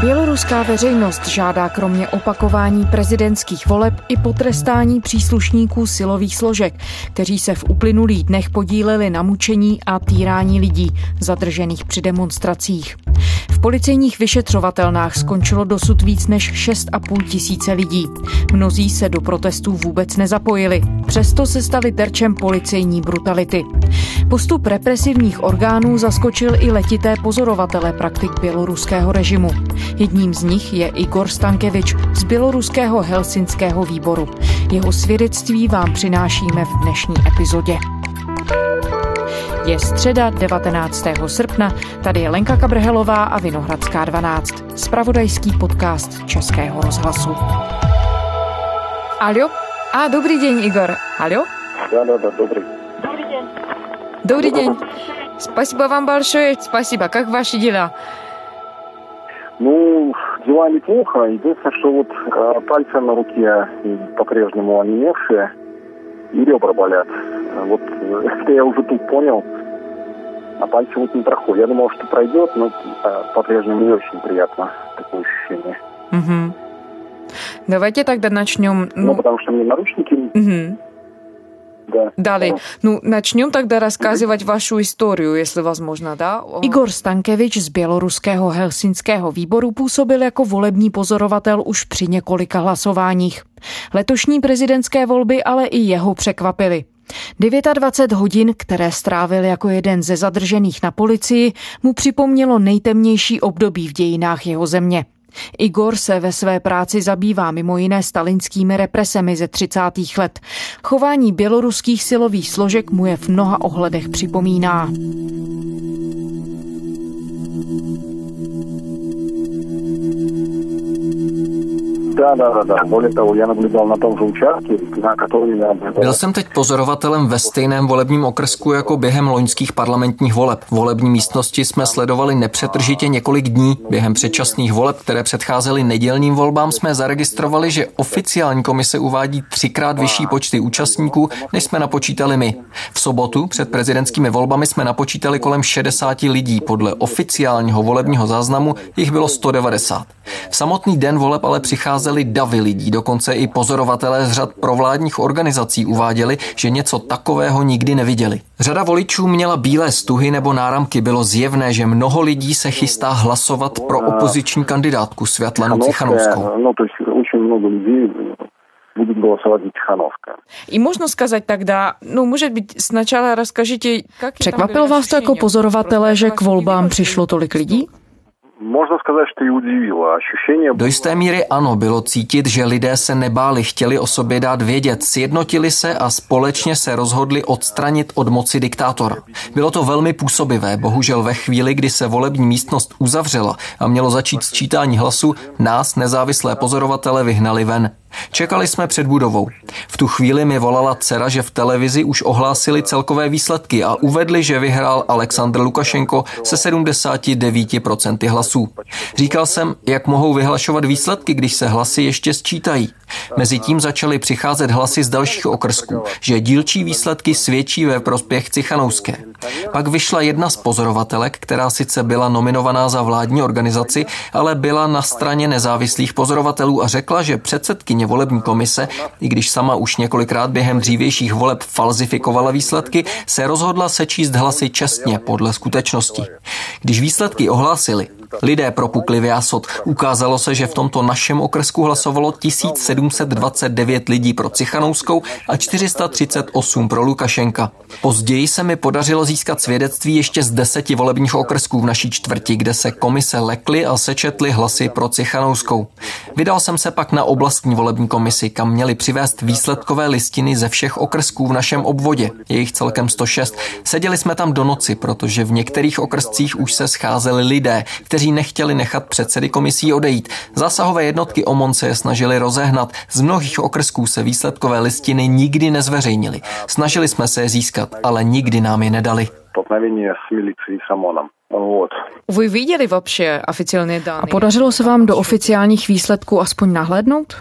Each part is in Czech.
Běloruská veřejnost žádá kromě opakování prezidentských voleb i potrestání příslušníků silových složek, kteří se v uplynulých dnech podíleli na mučení a týrání lidí zadržených při demonstracích. Policejních vyšetřovatelnách skončilo dosud víc než 6,5 tisíce lidí. Mnozí se do protestů vůbec nezapojili, přesto se stali terčem policejní brutality. Postup represivních orgánů zaskočil i letité pozorovatele praktik běloruského režimu. Jedním z nich je Igor Stankevič z běloruského Helsinského výboru. Jeho svědectví vám přinášíme v dnešní epizodě. Je středa 19. srpna, tady je Lenka Kabrhelová a Vinohradská 12, spravodajský podcast Českého rozhlasu. Aljo? A, dobrý den, Igor. Aljo? Да, да, да, добрый. Добрый день. Спасибо вам большое. Спасибо. Как ваши дела? Ну, дела неплохо. Единственное, что вот э, пальцы на руке по-прежнему онемевшие и ребра болят. Вот э, это я уже тут понял. А пальцы вот не проходят. Я думал, что пройдет, но э, по-прежнему не очень приятно такое ощущение. Угу. Давайте тогда начнем. Ну, потому что мне наручники Угу. да, Dali. No, начнем тогда рассказывать вашу историю, если возможно, да? Igor Stankevič z běloruského Helsinského výboru působil jako volební pozorovatel už při několika hlasováních. Letošní prezidentské volby ale i jeho překvapily. 29 hodin, které strávil jako jeden ze zadržených na policii, mu připomnělo nejtemnější období v dějinách jeho země. Igor se ve své práci zabývá mimo jiné stalinskými represemi ze 30. let. Chování běloruských silových složek mu je v mnoha ohledech připomíná. Да, да, да, да. Более того, я наблюдал на том же участке, на который я Byl jsem teď pozorovatelem ve stejném volebním okrsku jako během loňských parlamentních voleb. Volební místnosti jsme sledovali nepřetržitě několik dní. Během předčasných voleb, které předcházely nedělním volbám, jsme zaregistrovali, že oficiální komise uvádí třikrát vyšší počty účastníků, než jsme napočítali my. V sobotu před prezidentskými volbami jsme napočítali kolem 60 lidí. Podle oficiálního volebního záznamu jich bylo 190. V samotný den voleb ale přicházeli davy lidí, dokonce i pozorovatelé z řad provládních organizací uváděli, že něco takového nikdy neviděli. Řada voličů měla bílé stuhy nebo náramky. Bylo zjevné, že mnoho lidí se chystá hlasovat pro opoziční kandidátku Světlanu Cichanovskou. Ну, то есть очень много людей будет голосовать за Тихановская. I možno сказать тогда, ну, может быть, сначала расскажите, как... Překvapilo vás to jako pozorovatele, že k volbám přišlo tolik lidí? Можно сказать, что и удивило. Ощущение Do jisté míry ano, bylo cítit, že lidé se nebáli, chtěli o sobě dát vědět, sjednotili se a společně se rozhodli odstranit od moci diktátora. Bylo to velmi působivé, bohužel ve chvíli, kdy se volební místnost uzavřela a mělo začít sčítání hlasu, nás, nezávislé pozorovatele, vyhnali ven. Čekali jsme před budovou. V tu chvíli mi volala dcera, že v televizi už ohlásili celkové výsledky a uvedli, že vyhrál Aleksandr Lukašenko se 79% hlasů. Říkal jsem, jak mohou vyhlašovat výsledky, když se hlasy ještě sčítají. Mezitím začaly přicházet hlasy z dalších okrsků, že dílčí výsledky svědčí ve prospěch Cichanouské. Pak vyšla jedna z pozorovatelek, která sice byla nominovaná za vládní organizaci, ale byla na straně nezávislých pozorovatelů a řekla, že předsedkyně volební komise, i když sama už několikrát během dřívějších voleb falzifikovala výsledky, se rozhodla sečíst hlasy čestně podle skutečnosti. Když výsledky ohlásili, Lidé propukli v jásot. Ukázalo se, že v tomto našem okresku hlasovalo 1729 lidí pro Cichanouskou a 438 pro Lukašenka. Později se mi podařilo získat svědectví ještě z deseti volebních okrsků v naší čtvrti, kde se komise lekly a sečetly hlasy pro Cichanouskou. Vydal jsem se pak na oblastní volební komisi, kam měli přivést výsledkové listiny ze všech okrsků v našem obvodě. Je jich celkem 106. Seděli jsme tam do noci, protože v některých okrscích už se scházeli lidé, kteří kteří nechtěli nechat předsedy komisí odejít. Zasahové jednotky OMON se je snažili rozehnat. Z mnohých okrsků se výsledkové listiny nikdy nezveřejnili. Snažili jsme se je získat, ale nikdy nám je nedali. Milicí. Вот. Vy viděli вообще oficiální dány? A podařilo se vám do oficiálních výsledků aspoň nahlédnout?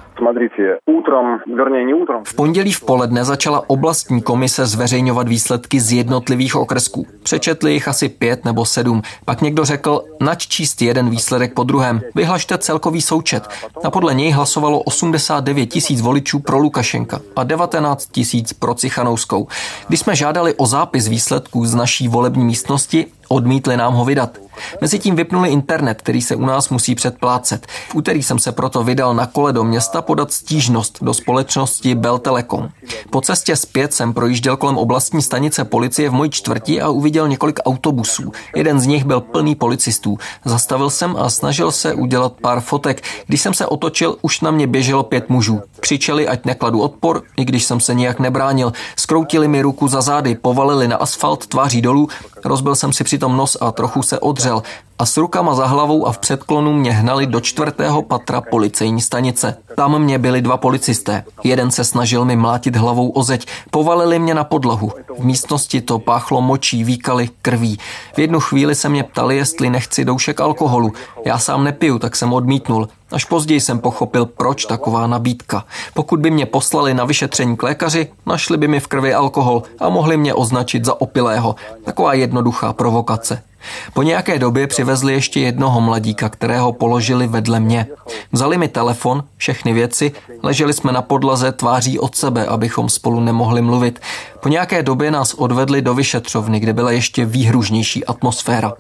V pondělí v poledne začala oblastní komise zveřejňovat výsledky z jednotlivých okresků. Přečetli jich asi pět nebo sedm. Pak někdo řekl, nač číst jeden výsledek po druhém. Vyhlašte celkový součet. A podle něj hlasovalo 89 tisíc voličů pro Lukašenka a 19 tisíc pro Cichanouskou. Když jsme žádali o zápis výsledků z naší volební místnosti, Odmítli nám ho vydat. Mezitím vypnuli internet, který se u nás musí předplácet. V úterý jsem se proto vydal na kole do města podat stížnost do společnosti Bell Telecom. Po cestě zpět jsem projížděl kolem oblastní stanice policie v mojí čtvrti a uviděl několik autobusů. Jeden z nich byl plný policistů. Zastavil jsem a snažil se udělat pár fotek. Když jsem se otočil, už na mě běželo pět mužů. Křičeli, ať nekladu odpor, i když jsem se nijak nebránil. Skroutili mi ruku za zády, povalili na asfalt tváří dolů, rozbil jsem si přitom nos a trochu se odřel a s rukama za hlavou a v předklonu mě hnali do čtvrtého patra policejní stanice. Tam mě byli dva policisté. Jeden se snažil mi mlátit hlavou o zeď, povalili mě na podlahu. V místnosti to páchlo močí, výkali, krví. V jednu chvíli se mě ptali, jestli nechci doušek alkoholu. Já sám nepiju, tak jsem odmítnul. Až později jsem pochopil, proč taková nabídka. Pokud by mě poslali na vyšetření k lékaři, našli by mi v krvi alkohol a mohli mě označit za opilého. Taková jednoduchá provokace. Po nějaké době přivezli ještě jednoho mladíka, kterého položili vedle mě. Vzali mi telefon, všechny věci, leželi jsme na podlaze tváří od sebe, abychom spolu nemohli mluvit. Po nějaké době nás odvedli do vyšetřovny, kde byla ještě výhružnější atmosféra.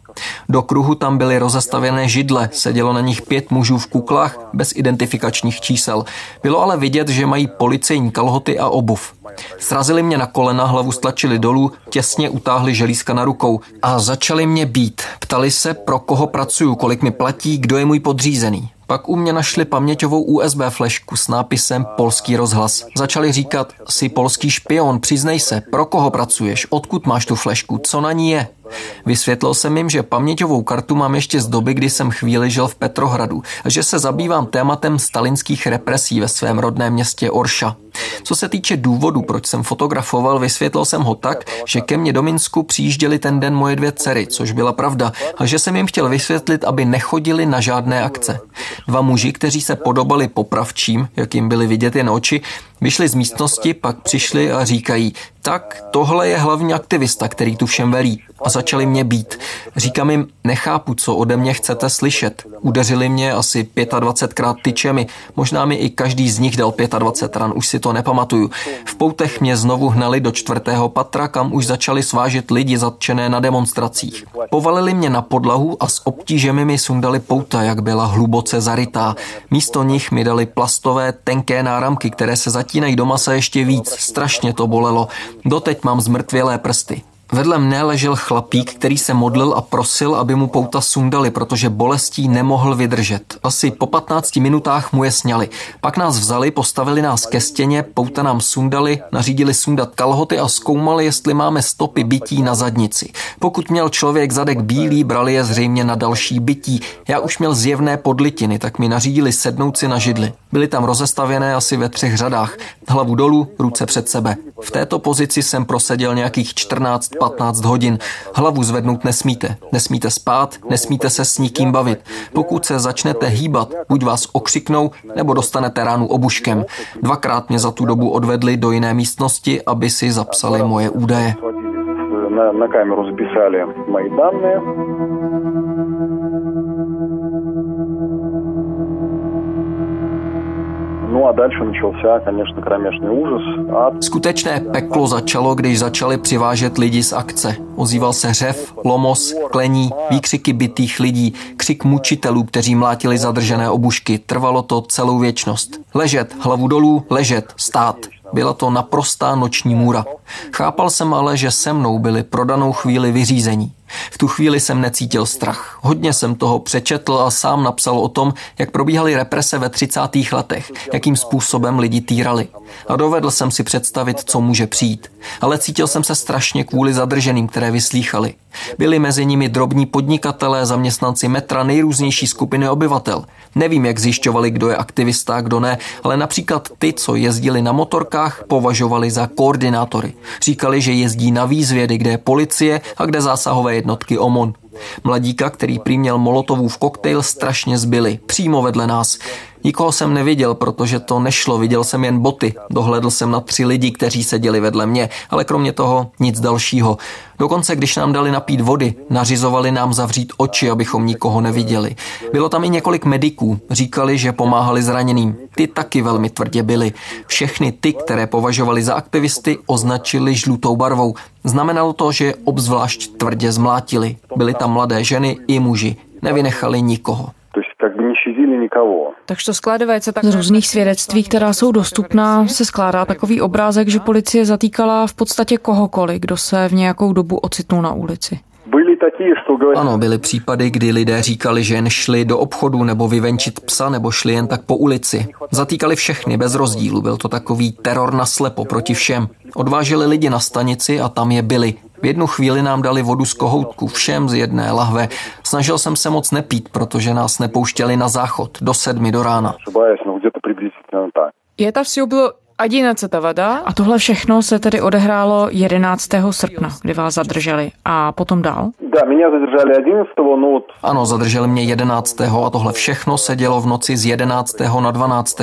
Do kruhu tam byly rozestavěné židle, sedělo na nich pět mužů v kuklách bez identifikačních čísel. Bylo ale vidět, že mají policejní kalhoty a obuv. Srazili mě na kolena, hlavu stlačili dolů, těsně utáhli želízka na rukou a začali mě být. Ptali se, pro koho pracuju, kolik mi platí, kdo je můj podřízený. Pak u mě našli paměťovou USB flešku s nápisem Polský rozhlas. Začali říkat, jsi polský špion, přiznej se, pro koho pracuješ, odkud máš tu flešku, co na ní je. Vysvětlil jsem jim, že paměťovou kartu mám ještě z doby, kdy jsem chvíli žil v Petrohradu a že se zabývám tématem stalinských represí ve svém rodném městě Orša. Co se týče důvodu, proč jsem fotografoval, vysvětlil jsem ho tak, že ke mně do Minsku přijížděli ten den moje dvě dcery, což byla pravda, a že jsem jim chtěl vysvětlit, aby nechodili na žádné akce. Dva muži, kteří se podobali popravčím, jak jim byly vidět jen oči, vyšli z místnosti, pak přišli a říkají, tak tohle je hlavní aktivista, který tu všem velí. A začali mě být. Říkám jim, nechápu, co ode mě chcete slyšet. Udeřili mě asi 25krát tyčemi, možná mi i každý z nich dal 25 ran, už si to nepamatuju. V poutech mě znovu hnali do čtvrtého patra, kam už začali svážet lidi zatčené na demonstracích. Povalili mě na podlahu a s obtížemi mi sundali pouta, jak byla hluboce zarytá. Místo nich mi dali plastové, tenké náramky, které se zatínají do masa ještě víc. Strašně to bolelo. Doteď mám zmrtvělé prsty. Vedle mne ležel chlapík, který se modlil a prosil, aby mu pouta sundali, protože bolestí nemohl vydržet. Asi po 15 minutách mu je sněli. Pak nás vzali, postavili nás ke stěně, pouta nám sundali, nařídili sundat kalhoty a zkoumali, jestli máme stopy bytí na zadnici. Pokud měl člověk zadek bílý, brali je zřejmě na další bytí. Já už měl zjevné podlitiny, tak mi nařídili sednout si na židli. Byly tam rozestavěné asi ve třech řadách. Hlavu dolů, ruce před sebe. V této pozici jsem proseděl nějakých 14 15 hodin. Hlavu zvednout nesmíte. Nesmíte spát, nesmíte se s nikým bavit. Pokud se začnete hýbat, buď vás okřiknou, nebo dostanete ránu obuškem. Dvakrát mě za tu dobu odvedli do jiné místnosti, aby si zapsali moje údaje. Na, na kameru zapisali moje údaje. No a дальше начался, конечно, кромешный ужас. A... Skutečné peklo začalo, když začali přivážet lidi z akce. Ozýval se řev, lomos, klení, výkřiky bytých lidí, křik mučitelů, kteří mlátili zadržené obušky. Trvalo to celou věčnost. Ležet, hlavu dolů, ležet, stát. Byla to naprostá noční můra. Chápal jsem ale, že se mnou byli pro danou chvíli vyřízení. V tu chvíli jsem necítil strach. Hodně jsem toho přečetl a sám napsal o tom, jak probíhaly represe ve 30. letech, jakým způsobem lidi týrali. A dovedl jsem si představit, co může přijít. Ale cítil jsem se strašně kvůli zadrženým, které vyslýchali. Byli mezi nimi drobní podnikatelé, zaměstnanci metra, nejrůznější skupiny obyvatel. Nevím, jak zjišťovali, kdo je aktivista a kdo ne, ale například ty, co jezdili na motorkách, považovali za koordinátory. Říkali, že jezdí na výzvědy, kde je policie a kde zásahové jednotky OMON. Mladíka, který prý měl molotovův koktejl, strašně zbyli, přímo vedle nás. Nikoho jsem neviděl, protože to nešlo, viděl jsem jen boty. Dohledl jsem na tři lidi, kteří seděli vedle mě, ale kromě toho nic dalšího. Dokonce, když nám dali napít vody, nařizovali nám zavřít oči, abychom nikoho neviděli. Bylo tam i několik mediků, říkali, že pomáhali zraněným. Ty taky velmi tvrdě byli. Všechny ty, které považovali za aktivisty, označili žlutou barvou. Znamenalo to, že obzvlášť tvrdě zmlátili. Byly tam mladé ženy i muži. Nevynechali nikoho. Takže to skládající tak... Z různých svědectví, která jsou dostupná, se skládá takový obrázek, že policie zatýkala v podstatě kohokoliv, kdo se v nějakou dobu ocitnul na ulici. Ano, byly případy, kdy lidé říkali, že jen šli do obchodu nebo vyvenčit psa nebo šli jen tak po ulici. Zatýkali všechny bez rozdílu, byl to takový teror na slepo proti všem. Odváželi lidi na stanici a tam je byli. V jednu chvíli nám dali vodu z kohoutku, všem z jedné lahve. Snažil jsem se moc nepít, protože nás nepouštěli na záchod do sedmi do rána. Je to все bylo 11. voda. A tohle všechno se tedy odehrálo 11. srpna, kdy vás zadrželi. A potom dál? Да, меня задержали 11 но вот... Ano, zadrželi mě 11. a tohle všechno se dělo v noci z 11. na 12.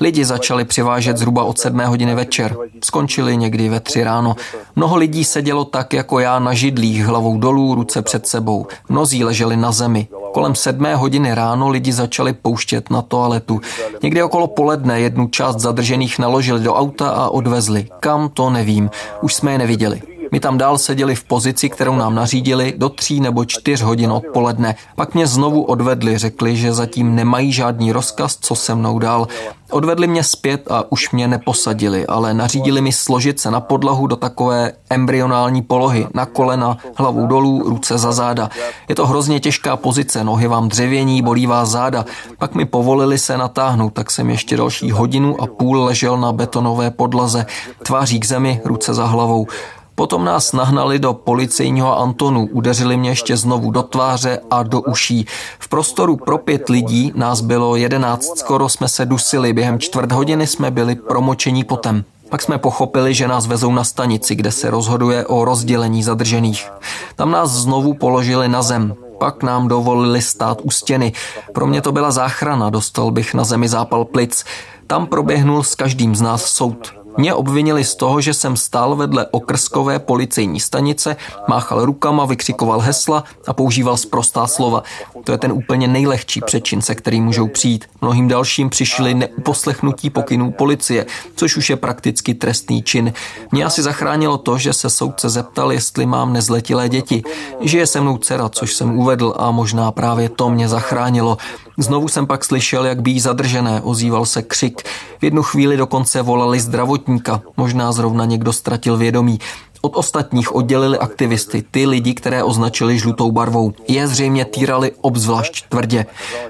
Lidi začali přivážet zhruba od 7 hodiny večer. Skončili někdy ve 3 ráno. Mnoho lidí sedělo tak jako já na židlích, hlavou dolů, ruce před sebou. Mnozí leželi na zemi. Kolem sedmé hodiny ráno lidi začali pouštět na toaletu. Někdy okolo poledne jednu část zadržených naložili do auta a odvezli. Kam, to nevím. Už jsme je neviděli. My tam dál seděli v pozici, kterou nám nařídili do tří nebo čtyř hodin odpoledne. Pak mě znovu odvedli, řekli, že zatím nemají žádný rozkaz, co se mnou dál. Odvedli mě zpět a už mě neposadili, ale nařídili mi složit se na podlahu do takové embryonální polohy, na kolena, hlavu dolů, ruce za záda. Je to hrozně těžká pozice, nohy vám dřevění, bolí vás záda. Pak mi povolili se natáhnout, tak jsem ještě další hodinu a půl ležel na betonové podlaze, tváří k zemi, ruce za hlavou. Potom nás nahnali do policejního Antonu, udeřili mě ještě znovu do tváře a do uší. V prostoru pro pět lidí nás bylo jedenáct, skoro jsme se dusili, během čtvrt hodiny jsme byli promočení potem. Pak jsme pochopili, že nás vezou na stanici, kde se rozhoduje o rozdělení zadržených. Tam nás znovu položili na zem. Pak nám dovolili stát u stěny. Pro mě to byla záchrana, dostal bych na zemi zápal plic. Tam proběhnul s každým z nás soud. Mě obvinili z toho, že jsem stál vedle okrskové policejní stanice, máchal rukama, vykřikoval hesla a používal sprostá slova. To je ten úplně nejlehčí přečin, se kterým můžou přijít. Mnohým dalším přišli neuposlechnutí pokynů policie, což už je prakticky trestný čin. Mě asi zachránilo to, že se soudce zeptal, jestli mám nezletilé děti. Žije se mnou dcera, což jsem uvedl a možná právě to mě zachránilo. Znovu jsem pak slyšel, jak bí zadržené, ozýval se křik. V jednu chvíli dokonce volali zdravotníka, možná zrovna někdo ztratil vědomí. Od ostatních oddělili aktivisty, ty lidi, které označili žlutou barvou. Je zřejmě týrali obzvlášť tvrdě.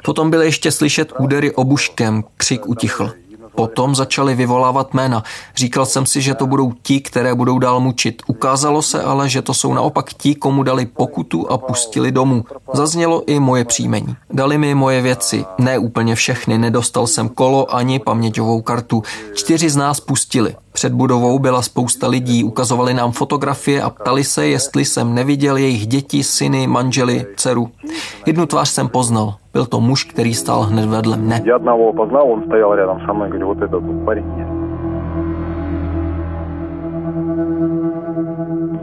Potom byly ještě slyšet údery obuškem, křik utichl. Potom začali vyvolávat jména. Říkal jsem si, že to budou ti, které budou dál mučit. Ukázalo se ale, že to jsou naopak ti, komu dali pokutu a pustili domů. Zaznělo i moje příjmení. Dali mi moje věci, ne úplně všechny, nedostal jsem kolo ani paměťovou kartu. Čtyři z nás pustili. Před budovou byla spousta lidí, ukazovali nám fotografie a ptali se, jestli jsem neviděl jejich děti, syny, manžely, dceru. Jednu tvář jsem poznal. Byl to muž, který stál hned vedle mne. Я одного познал, он стоял рядом со мной, говорю, вот этот вот парень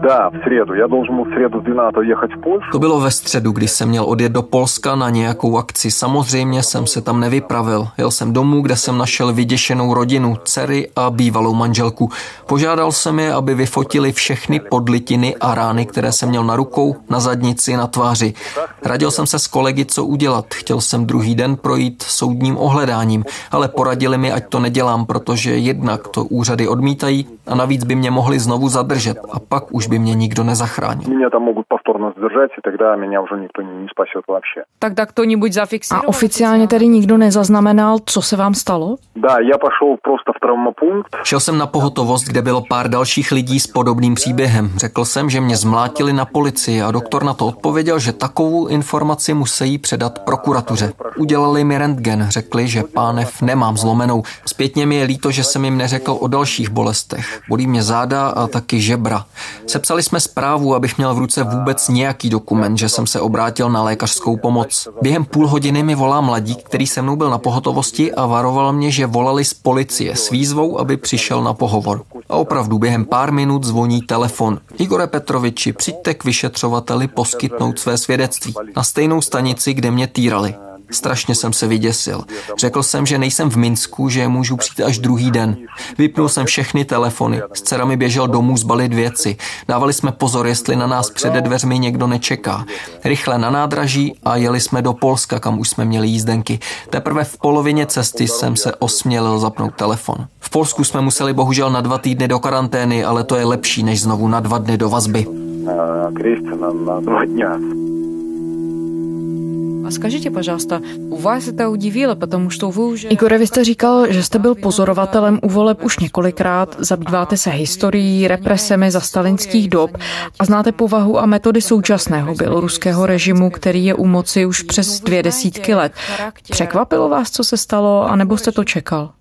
Да, в среду. Я должен был в среду с 12 ехать в Польшу. To bylo ve středu, kdy jsem měl odjet do Polska na nějakou akci. Samozřejmě jsem se tam nevypravil. Jel jsem domů, kde jsem našel vyděšenou rodinu, dcery a bývalou manželku. Požádal jsem je, aby vyfotili všechny podlitiny a rány, které jsem měl na rukou, na zadnici, na tváři. Radil jsem se s kolegy, co udělat. Chtěl jsem druhý den projít soudním ohledáním, ale poradili mi, ať to nedělám, protože jednak to úřady odmítají a navíc by mě mohli znovu zadržet a pak už by mě nikdo nezachránil. Меня там могут повторно задержать, и тогда меня уже никто не, не spасет вообще. Tak tak to nebuď A zafixovat. oficiálně tedy nikdo nezaznamenal, co se vám stalo? Да, я пошел просто в травмопункт. Šel jsem na pohotovost, kde bylo pár dalších lidí s podobným příběhem. Řekl jsem, že mě zmlátili na policii a doktor na to odpověděl, že takovou informaci musí předat prokuratuře. Udělali mi rentgen, řekli, že pánev nemám zlomenou. Zpětně mi je líto, že jsem jim neřekl o dalších bolestech. Bolí mě záda a taky žebra. Sepsali jsme zprávu, abych měl v ruce vůbec nějaký dokument, že jsem se obrátil na lékařskou pomoc. Během půl hodiny mi volá mladík, který se mnou byl na pohotovosti a varoval mě, že volali z policie s výzvou, aby přišel na pohovor. A opravdu během pár minut zvoní telefon. Igore Petroviči, přijďte k vyšetřovateli poskytnout své svědectví. Na stejnou stanici, kde mě týrali. Strašně jsem se vyděsil. Řekl jsem, že nejsem v Minsku, že můžu přijít až druhý den. Vypnul jsem všechny telefony. S dcerami běžel domů zbalit věci. Dávali jsme pozor, jestli na nás přede dveřmi někdo nečeká. Rychle na nádraží a jeli jsme do Polska, kam už jsme měli jízdenky. Teprve v polovině cesty jsem se osmělil zapnout telefon. V Polsku jsme museli bohužel na dva týdny do karantény, ale to je lepší, než znovu na dva dny do vazby. na, na dva dňa. Igore, vy jste říkal, že jste byl pozorovatelem u voleb už několikrát, zabýváte se historií, represemi za stalinských dob a znáte povahu a metody současného běloruského režimu, který je u moci už přes dvě desítky let. Překvapilo vás, co se stalo, anebo jste to čekal?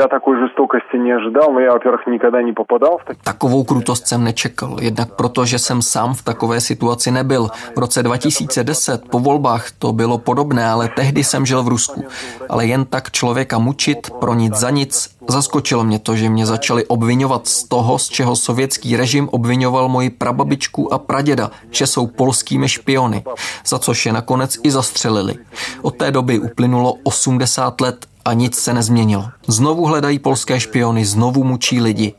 Я такой жестокости не ожидал, но я, во-первых, никогда не попадал в такие... Takovou krutost jsem nečekal, jednak proto, že jsem sám v takové situaci nebyl. V roce 2010 po volbách to bylo podobné, ale tehdy jsem žil v Rusku. Ale jen tak člověka mučit, pro nic za nic, zaskočilo mě to, že mě začali obvinovat z toho, z čeho sovětský režim obvinoval moji prababičku a praděda, že jsou polskými špiony, za což je nakonec i zastřelili. Od té doby uplynulo 80 let a nic se nezměnilo. Znovu hledají polské špiony, znovu mučí lidi.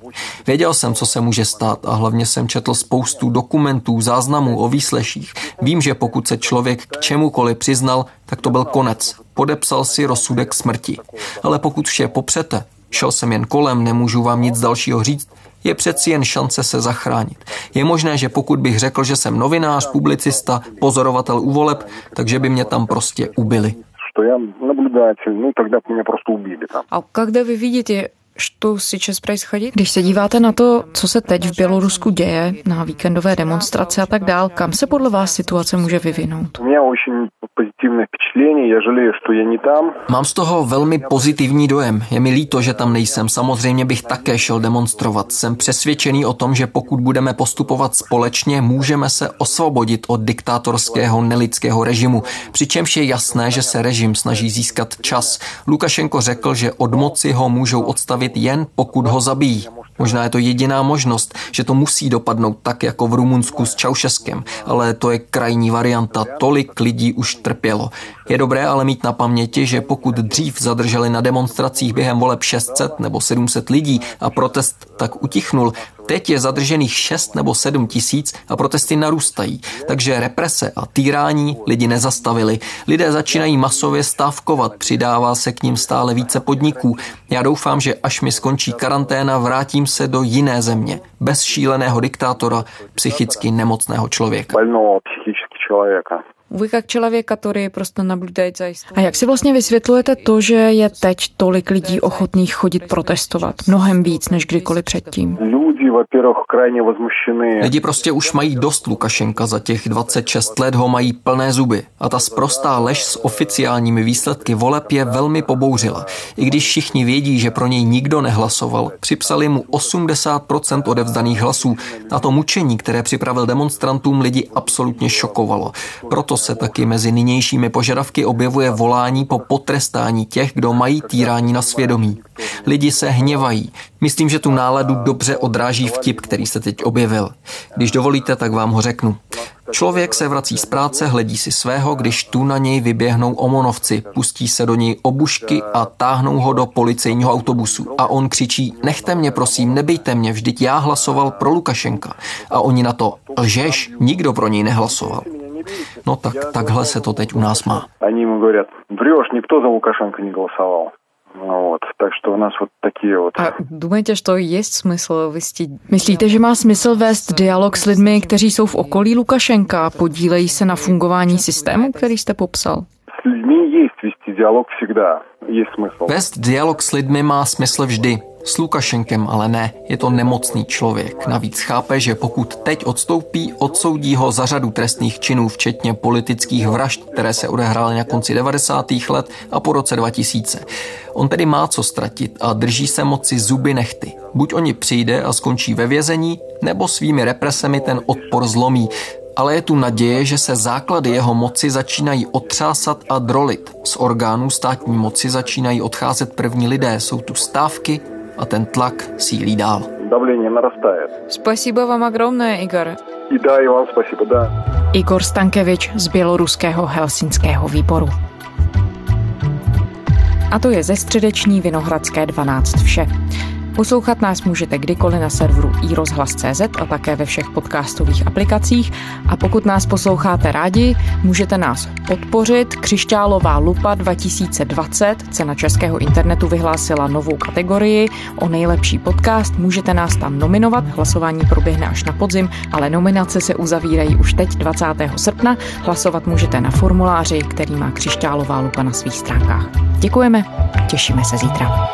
Věděl jsem, co se může stát a hlavně jsem četl spoustu dokumentů, záznamů o výsleších. Vím, že pokud se člověk k čemukoliv přiznal, tak to byl konec. Podepsal si rozsudek smrti. Ale pokud vše popřete, šel jsem jen kolem, nemůžu vám nic dalšího říct, je přeci jen šance se zachránit. Je možné, že pokud bych řekl, že jsem novinář, publicista, pozorovatel u voleb, takže by mě tam prostě ubili что я наблюдатель, ну тогда меня просто убили там. А когда вы видите что сейчас происходит? Když se díváte na to, co se teď v Bělorusku děje, na víkendové demonstrace a tak dál, kam se podle vás situace může vyvinout? У меня очень позитивное впечатление. Я жалею, что я не там. Mám z toho velmi pozitivní dojem. Je mi líto, že tam nejsem. Samozřejmě bych také šel demonstrovat. Jsem přesvědčený o tom, že pokud budeme postupovat společně, můžeme se osvobodit od diktátorského nelidského režimu. Přičemž je jasné, že se režim snaží získat čas. Lukašenko řekl, že od moci ho můžou odstavit jen pokud ho zabijí. Možná je to jediná možnost, že to musí dopadnout tak jako v Rumunsku s Čaušeskem, ale to je krajní varianta. Tolik lidí už trpělo. Je dobré ale mít na paměti, že pokud dřív zadrželi na demonstracích během voleb 600 nebo 700 lidí a protest tak utichnul, Teď je zadržených 6 nebo 7 tisíc a protesty narůstají, takže represe a týrání lidi nezastavili. Lidé začínají masově stávkovat, přidává se k ním stále více podniků. Já doufám, že až mi skončí karanténa, vrátím se do jiné země, bez šíleného diktátora, psychicky nemocného člověka. Vy jak člověka, který prostě nablídající. A jak si vlastně vysvětlujete to, že je teď tolik lidí ochotných chodit protestovat? Mnohem víc než kdykoliv předtím. Lidi prostě už mají dost Lukašenka, za těch 26 let ho mají plné zuby. A ta sprostá lež s oficiálními výsledky voleb je velmi pobouřila. I když všichni vědí, že pro něj nikdo nehlasoval, připsali mu 80% odevzdaných hlasů. A to mučení, které připravil demonstrantům, lidi absolutně šokovalo. Proto se taky mezi nynějšími požadavky objevuje volání po potrestání těch, kdo mají týrání na svědomí. Lidi se hněvají. Myslím, že tu náladu dobře odráží zaráží vtip, který se teď objevil. Když dovolíte, tak vám ho řeknu. Člověk se vrací z práce, hledí si svého, když tu na něj vyběhnou omonovci, pustí se do něj obušky a táhnou ho do policejního autobusu. A on křičí, nechte mě prosím, nebejte mě, vždyť já hlasoval pro Lukašenka. A oni na to, lžeš, nikdo pro něj nehlasoval. No tak, takhle se to teď u nás má. Oni mu říkají, břeš, nikdo za Lukašenka nehlasoval. Вот, tak что у нас вот такие вот. A думаете, что есть смысл вести? Myslíte, že má smysl vést dialog s lidmi, kteří jsou v okolí Lukašenka a podílejí se na fungování systému, který jste popsal? С людьми есть вести диалог всегда. Есть смысл. Vést dialog s lidmi má smysl vždy. S Lukašenkem ale ne, je to nemocný člověk. Navíc chápe, že pokud teď odstoupí, odsoudí ho za řadu trestných činů, včetně politických vražd, které se odehrály na konci 90. let a po roce 2000. On tedy má co ztratit a drží se moci zuby nechty. Buď oni přijde a skončí ve vězení, nebo svými represemi ten odpor zlomí. Ale je tu naděje, že se základy jeho moci začínají otřásat a drolit. Z orgánů státní moci začínají odcházet první lidé. Jsou tu stávky a ten tlak sílí dál. Давление нарастает. Спасибо вам огромное, Игорь. И да, и вам спасибо, да. Igor Stankevič z běloruského Helsinského výboru. A to je ze středeční Vinohradské 12 vše. Poslouchat nás můžete kdykoliv na serveru iRozhlas.cz a také ve všech podcastových aplikacích. A pokud nás posloucháte rádi, můžete nás podpořit. Křišťálová lupa 2020, cena českého internetu vyhlásila novou kategorii o nejlepší podcast. Můžete nás tam nominovat, hlasování proběhne až na podzim, ale nominace se uzavírají už teď 20. srpna. Hlasovat můžete na formuláři, který má Křišťálová lupa na svých stránkách. Děkujeme, těšíme se zítra.